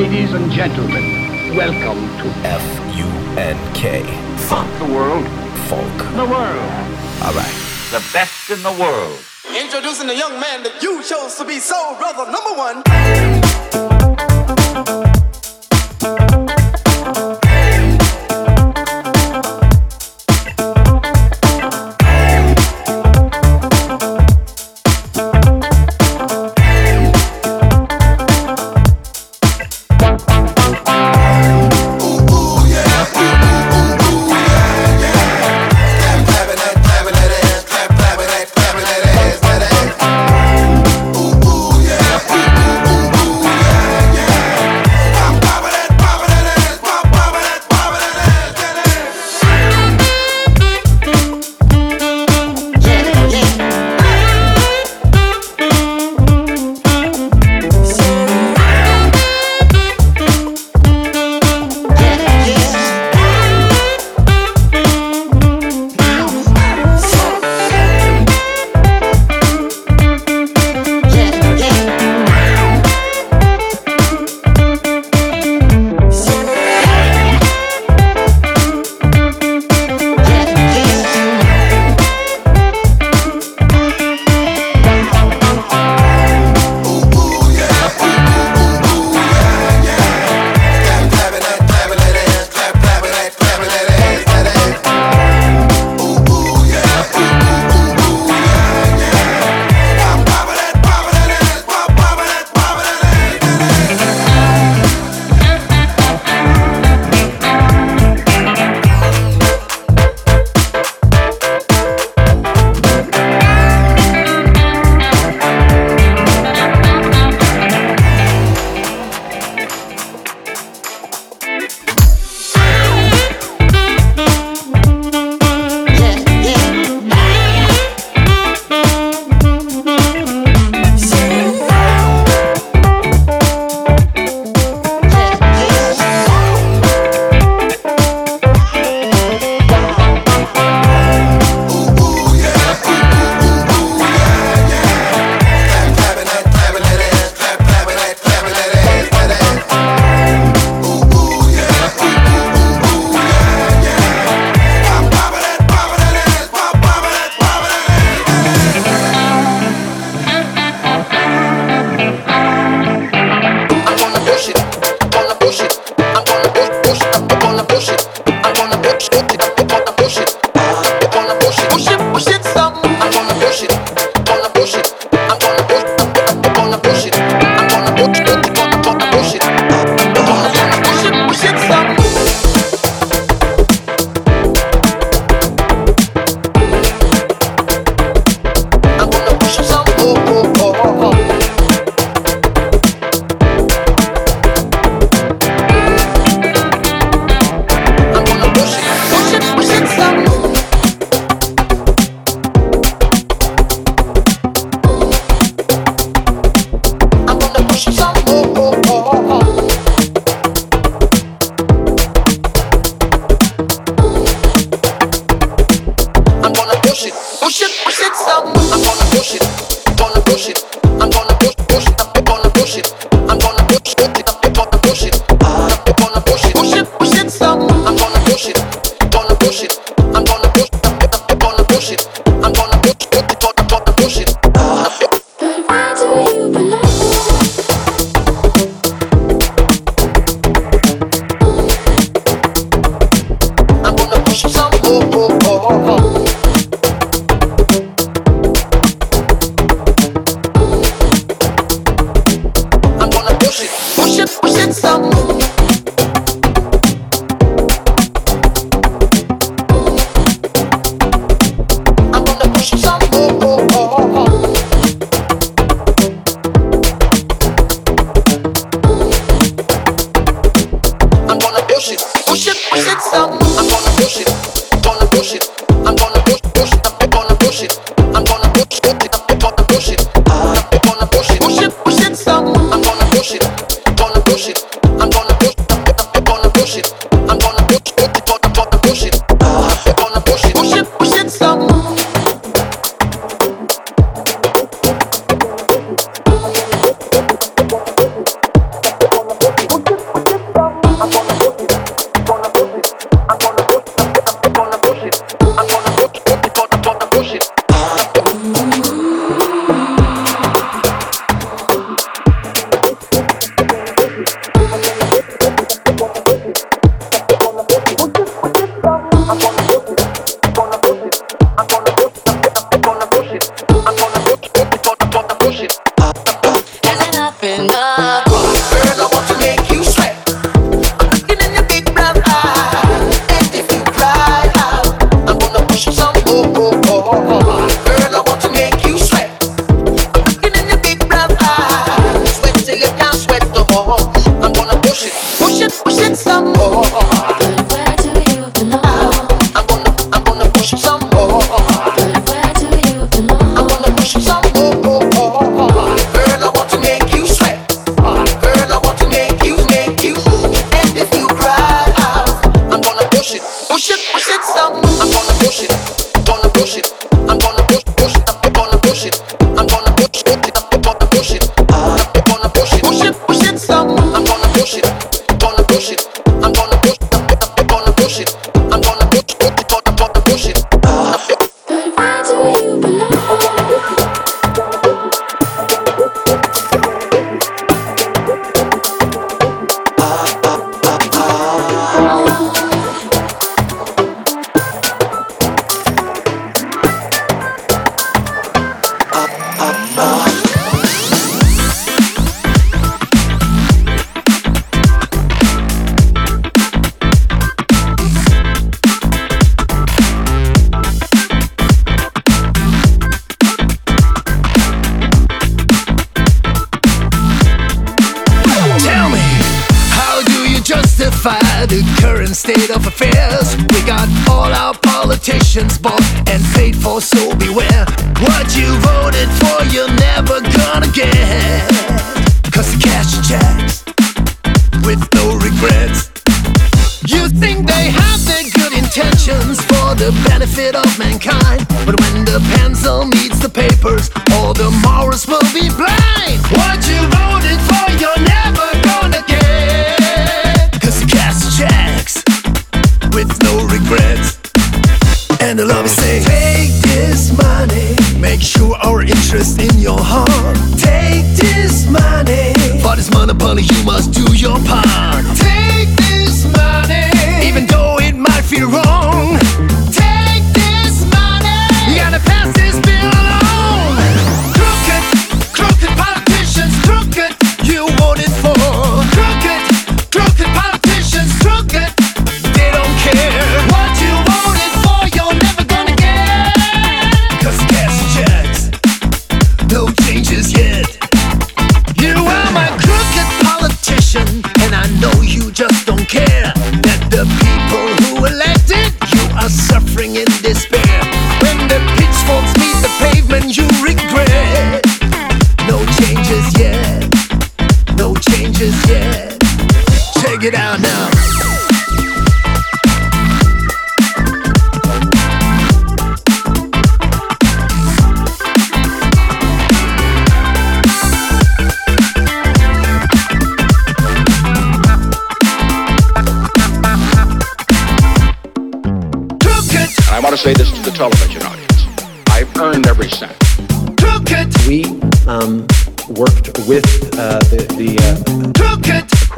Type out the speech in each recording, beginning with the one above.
Ladies and gentlemen, welcome to F-U-N-K. Funk the world. Folk. The world. All right. The best in the world. Introducing the young man that you chose to be soul brother number one.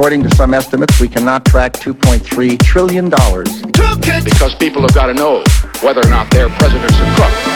According to some estimates, we cannot track $2.3 trillion. Because people have got to know whether or not their president's a crook.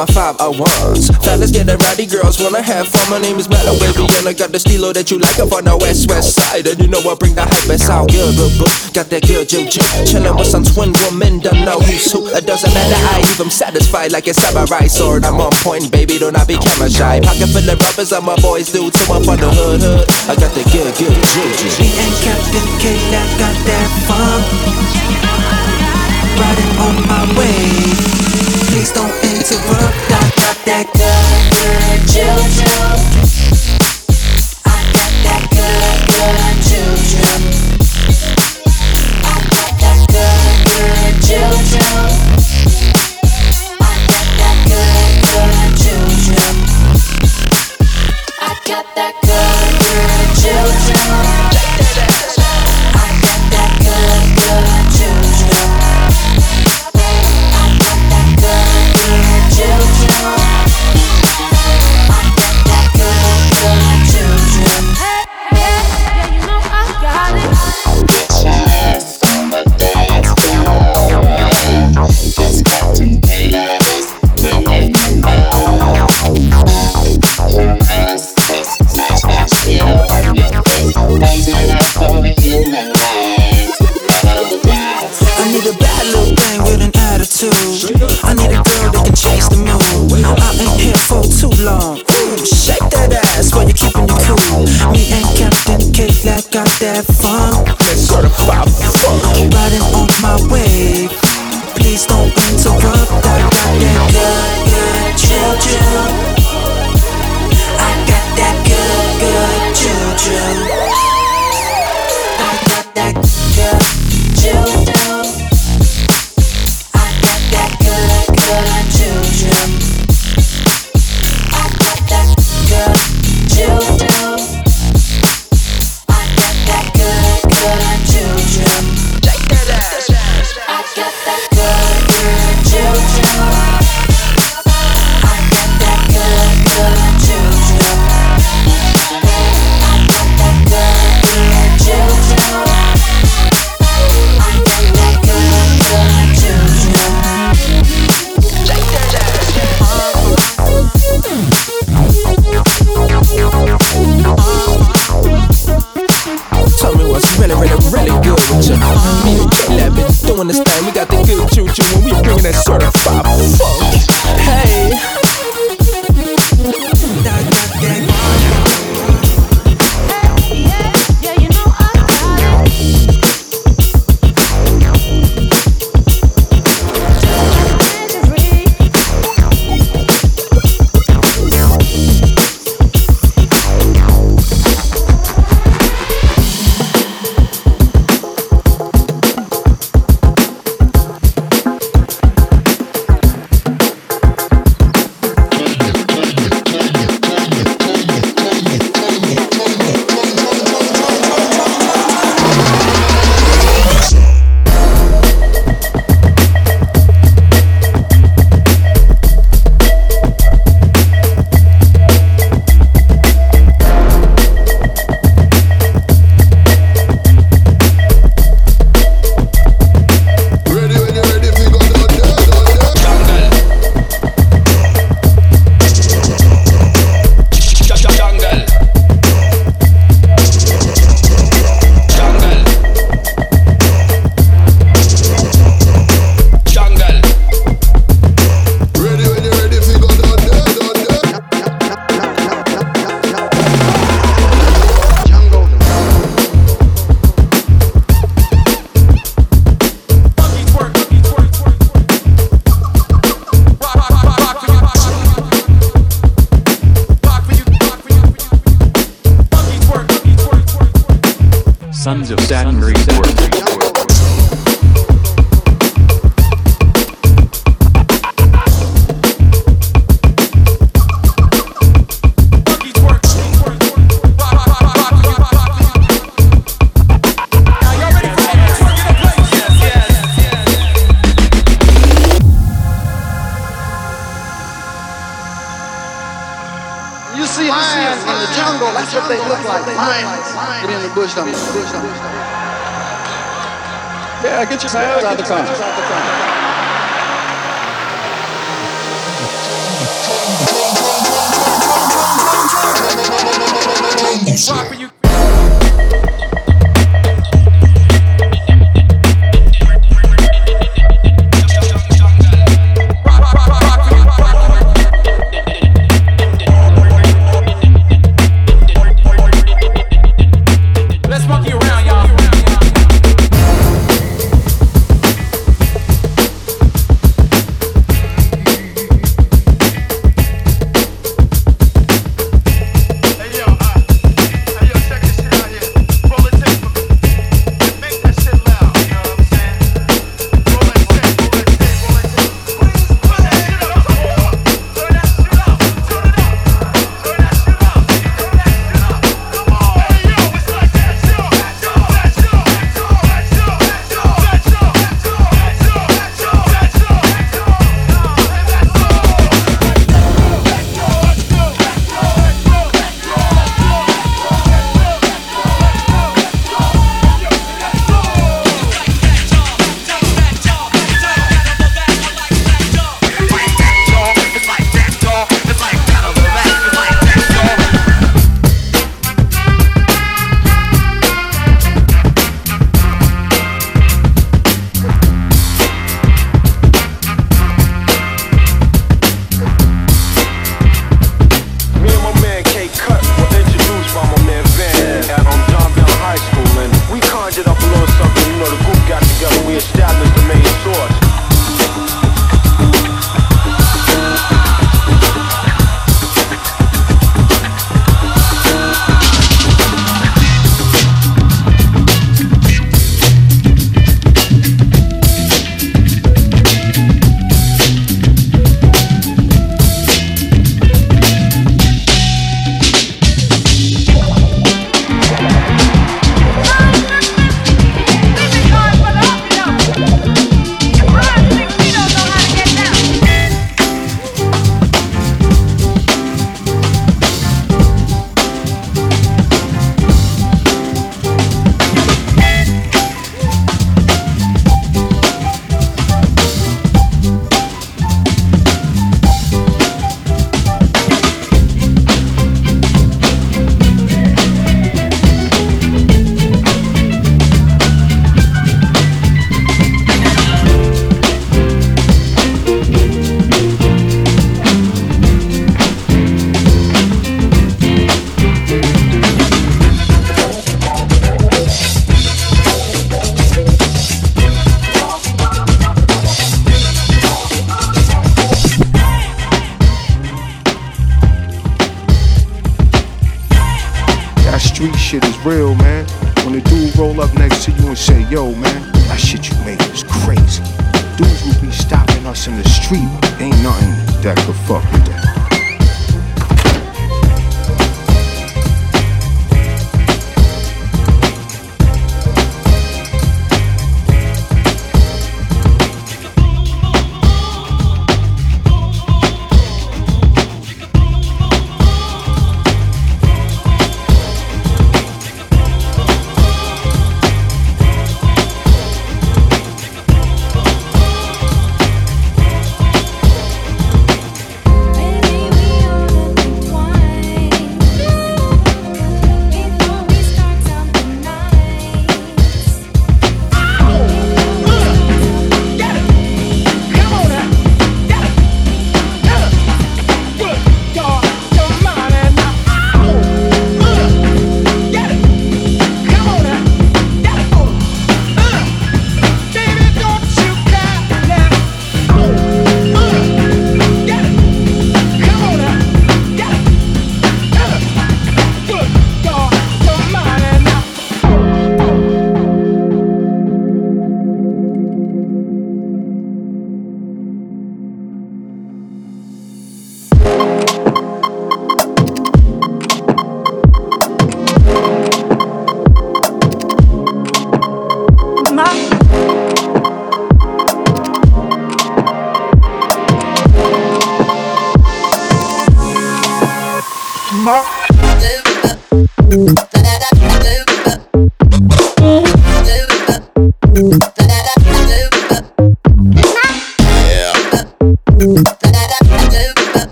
my 501s. Fellas get it ready, girls wanna have fun. My name is Mellow Baby, and I got the steelo that you like up on the west, west side. And you know I bring the hype, it's all good, but boo. Got that good juju. Chillin' with some twin women, don't know who's who. It doesn't matter, I leave them satisfied like a samurai sword. I'm on point, baby, don't be camera shy. Pocket full of rubbers, all my boys do too. I'm from the hood, hood. I got the good, good juju. Me and Captain K, I got that fun.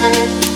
Through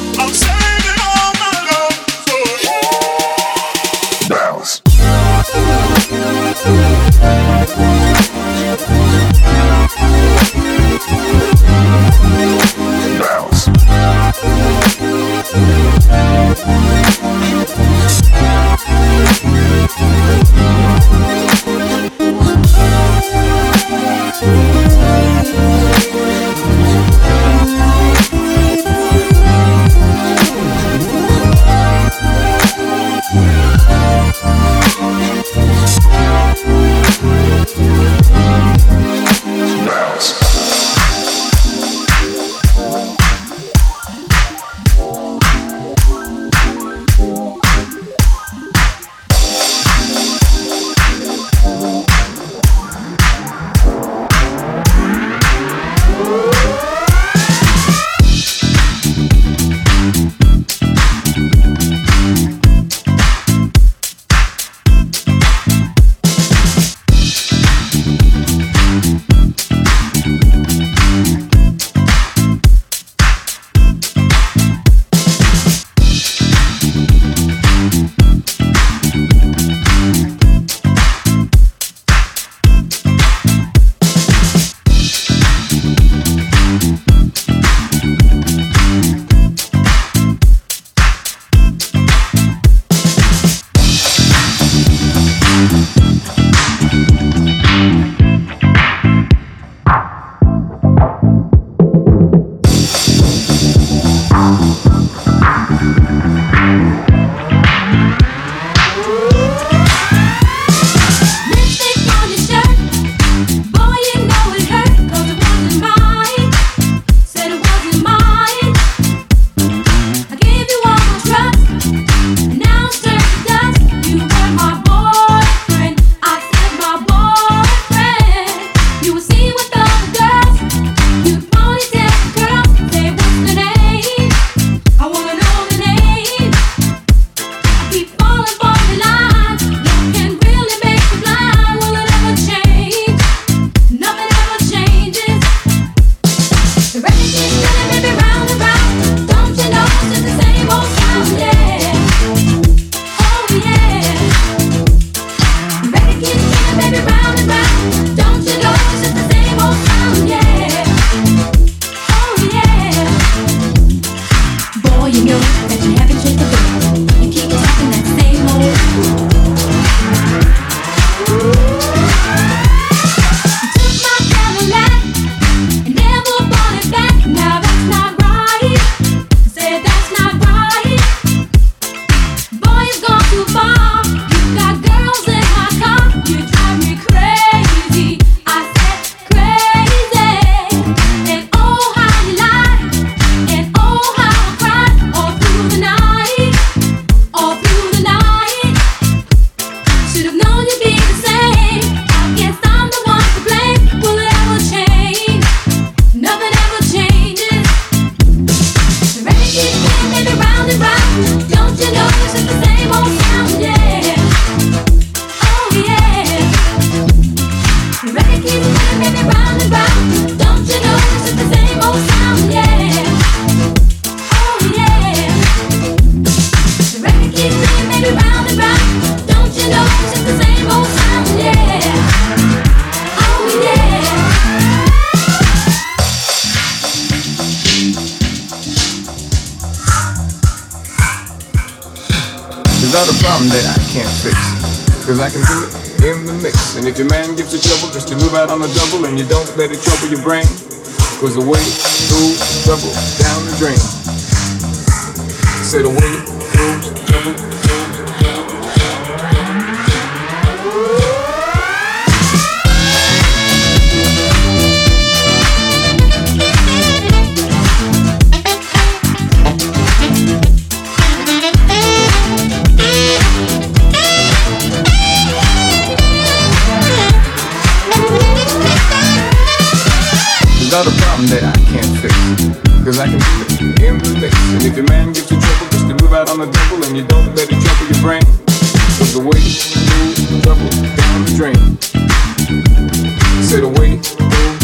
Without a problem that I can't fix. Cause I can it in the mix. And if your man gives you trouble just to move out on the double and you don't let it trouble your brain. Cause the way through trouble down the drain. Say the way through trouble.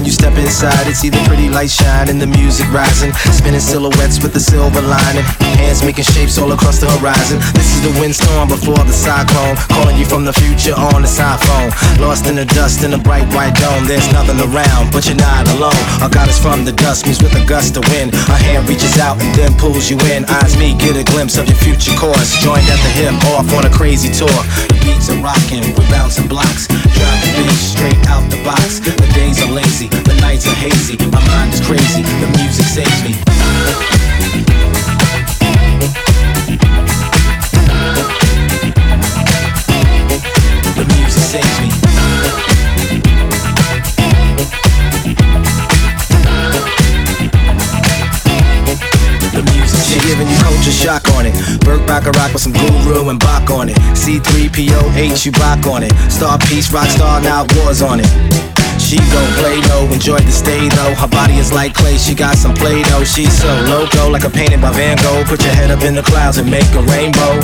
When you step inside. It's either pretty light shining, the music rising, spinning silhouettes with the silver lining, hands making shapes all across the horizon. This is the windstorm before the cyclone, calling you from the future on the phone. Lost in the dust in a bright white dome. There's nothing around, but you're not alone. Our goddess from the dust meets with a gust of wind. A hand reaches out and then pulls you in. Eyes meet, get a glimpse of your future course. Joined at the hip, off on a crazy tour. The beats are rocking, we're bouncing blocks. Drive the beat straight out the box. The days are lazy, the nights are hazy. My mind is crazy, the music saves me. The music saves me. The music she giving you culture shock on it. Burt Bacharach with some guru and Bach on it. C3PO, you Bach on it. Star Peace, rock star, now wars on it. She gon' play though, enjoy the stay though. Her body is like clay, she got some play though. She's so loco, like a painting by Van Gogh. Put your head up in the clouds and make a rainbow.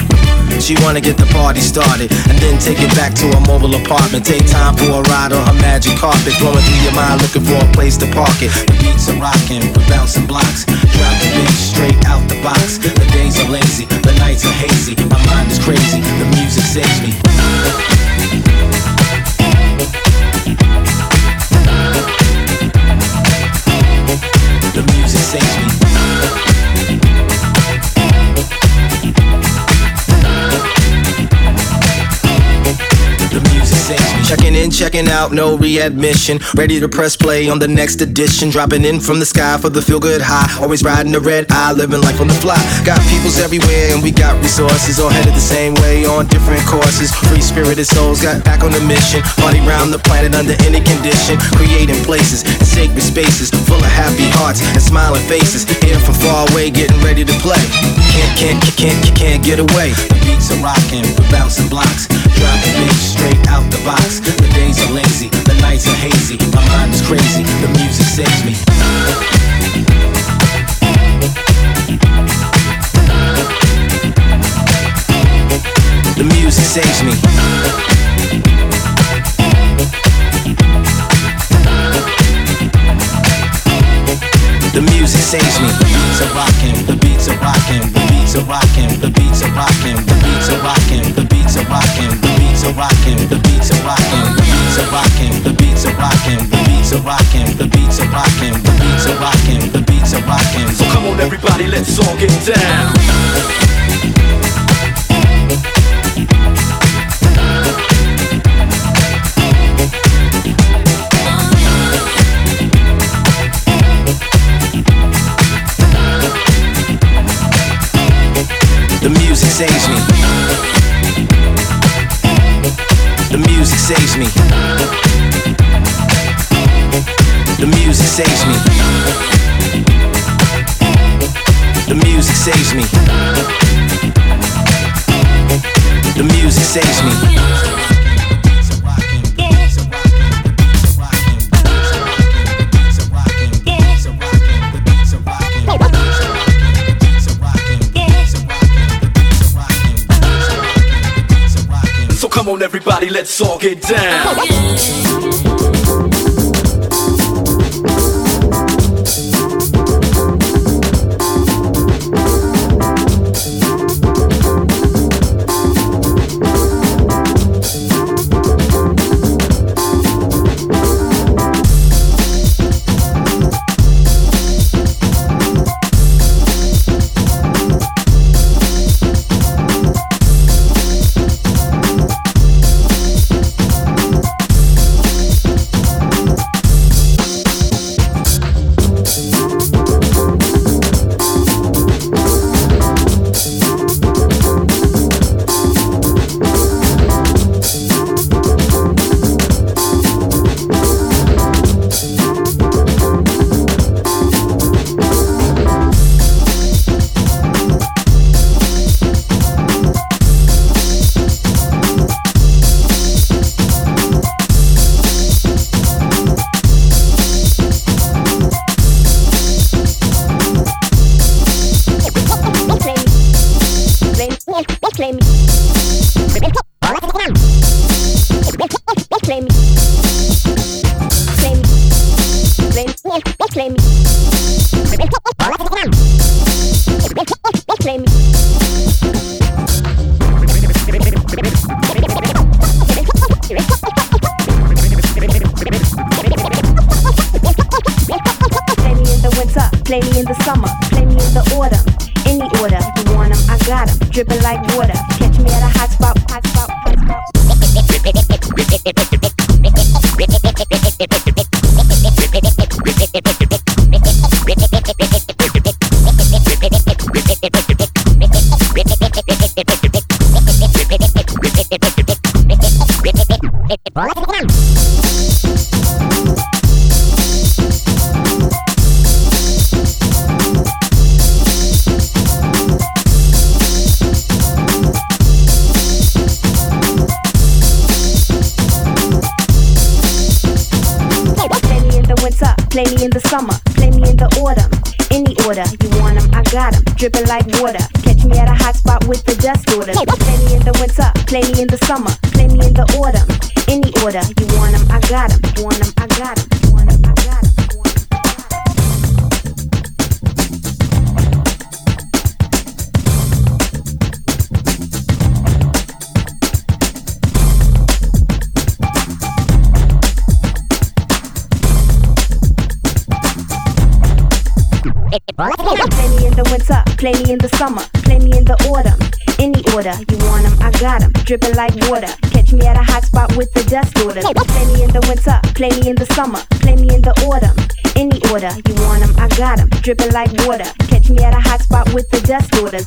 She wanna get the party started and then take it back to her mobile apartment. Take time for a ride on her magic carpet, flowing through your mind, looking for a place to park it. The beats are rocking, we're bouncing blocks. Drop the beat straight out the box. The days are lazy, the nights are hazy. My mind is crazy, the music saves me. Checking out, no readmission. Ready to press play on the next edition. Dropping in from the sky for the feel good high. Always riding the red eye, living life on the fly. Got peoples everywhere and we got resources. All headed the same way on different courses. Free spirited souls got back on the mission. Party round the planet under any condition. Creating places and sacred spaces full of happy hearts and smiling faces. Here from far away, getting ready to play. Can't, can't, can't, can't, get away. The beats are rocking, we're bouncing blocks. Driving beats straight out the box. The days are lazy, the nights are hazy. My mind is crazy, the music saves me. The music saves me. The music saves me. The beats are rocking, the beats are rocking, the beats are rocking, the beats are rocking, the beats are rocking, the beats are rocking, the beats are rocking, the beats are rocking, the beats are rocking, the beats are rocking, the beats are rocking, the beats are rocking, the beats are rocking. So come on everybody, let's all get down. The music saves me. Saves me. The music saves me. The music saves me. The music saves me. Let's all get down. Oh, Claim me. With order. Play me in the winter, play me in the summer, play me in the autumn. Any order, you want 'em, I got 'em. Want 'em, I got 'em. Want 'em, I got 'em. Play me in the winter, play me in the summer, play me in the autumn. Any order, you want 'em, I got 'em. Dripping like water. Catch me at a hot spot with the dust order. Play me in the winter, play me in the summer, play me in the autumn. Any order, you want 'em, I got 'em. Dripping like water. Catch me at a hot spot with the dust order.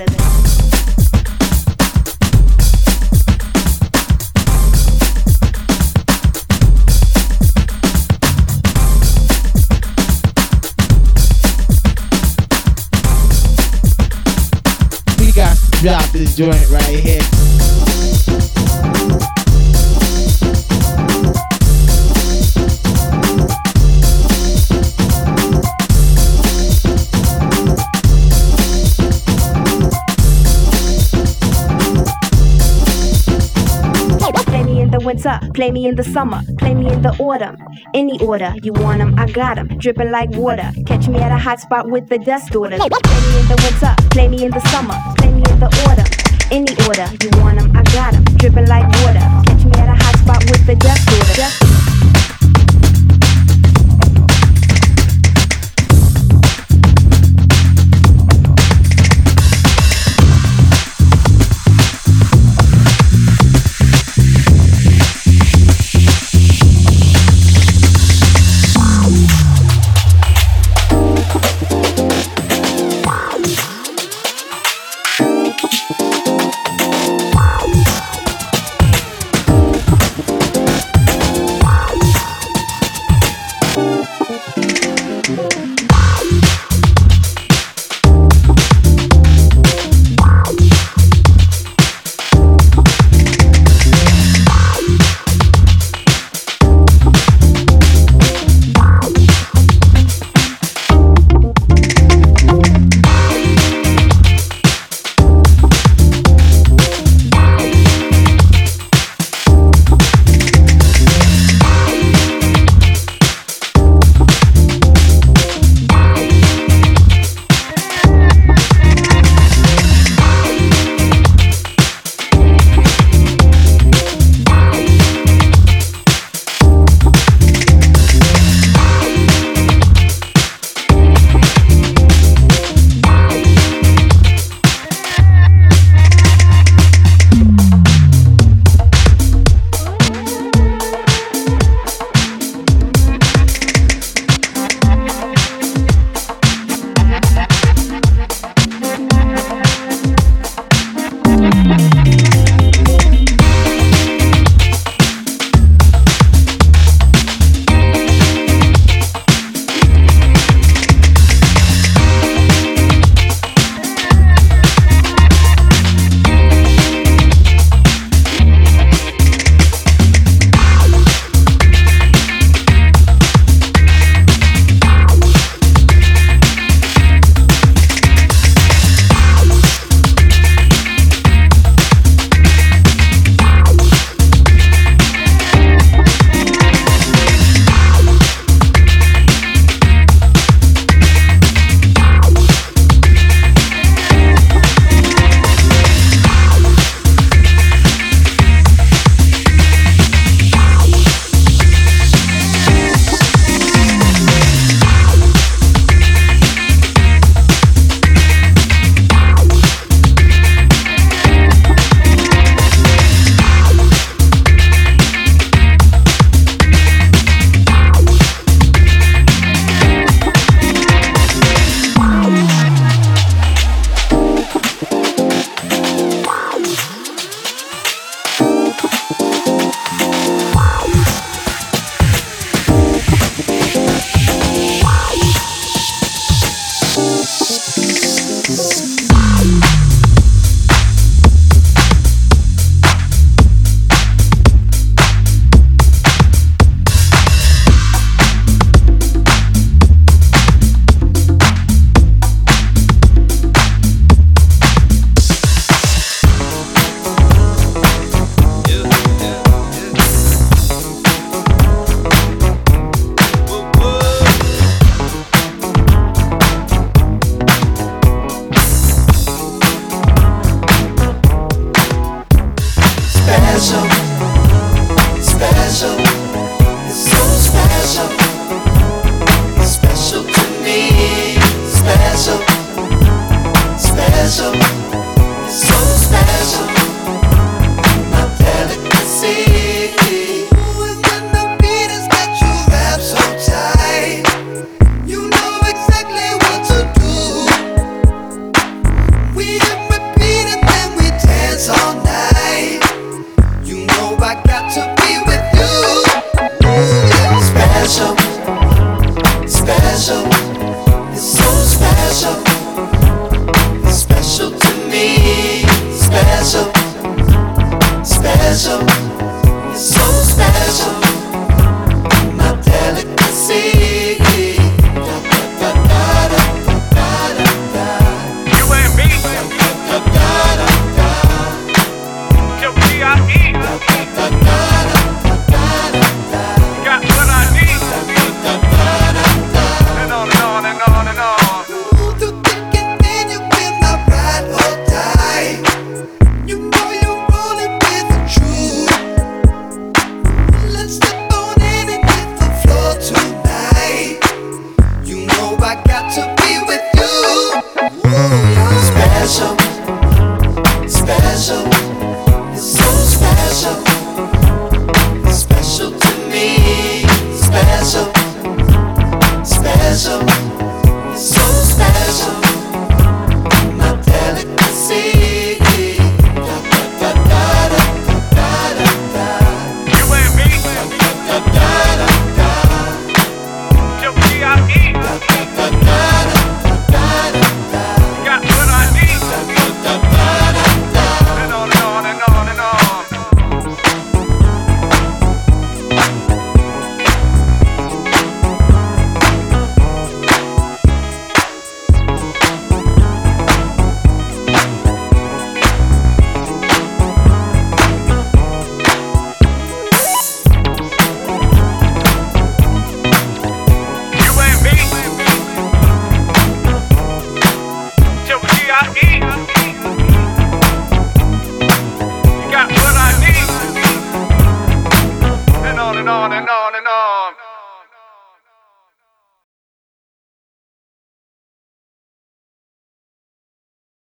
Drop this joint right here. Play me in the winter, play me in the summer, play me in the autumn. Any order, you want 'em, I got 'em. Dripping like water. Catch me at a hot spot with the dust order. Play me in the winter, play me in the summer, the autumn. Any order, you want 'em, I got 'em. Dripping like water. Catch me at a hot spot with the dust order.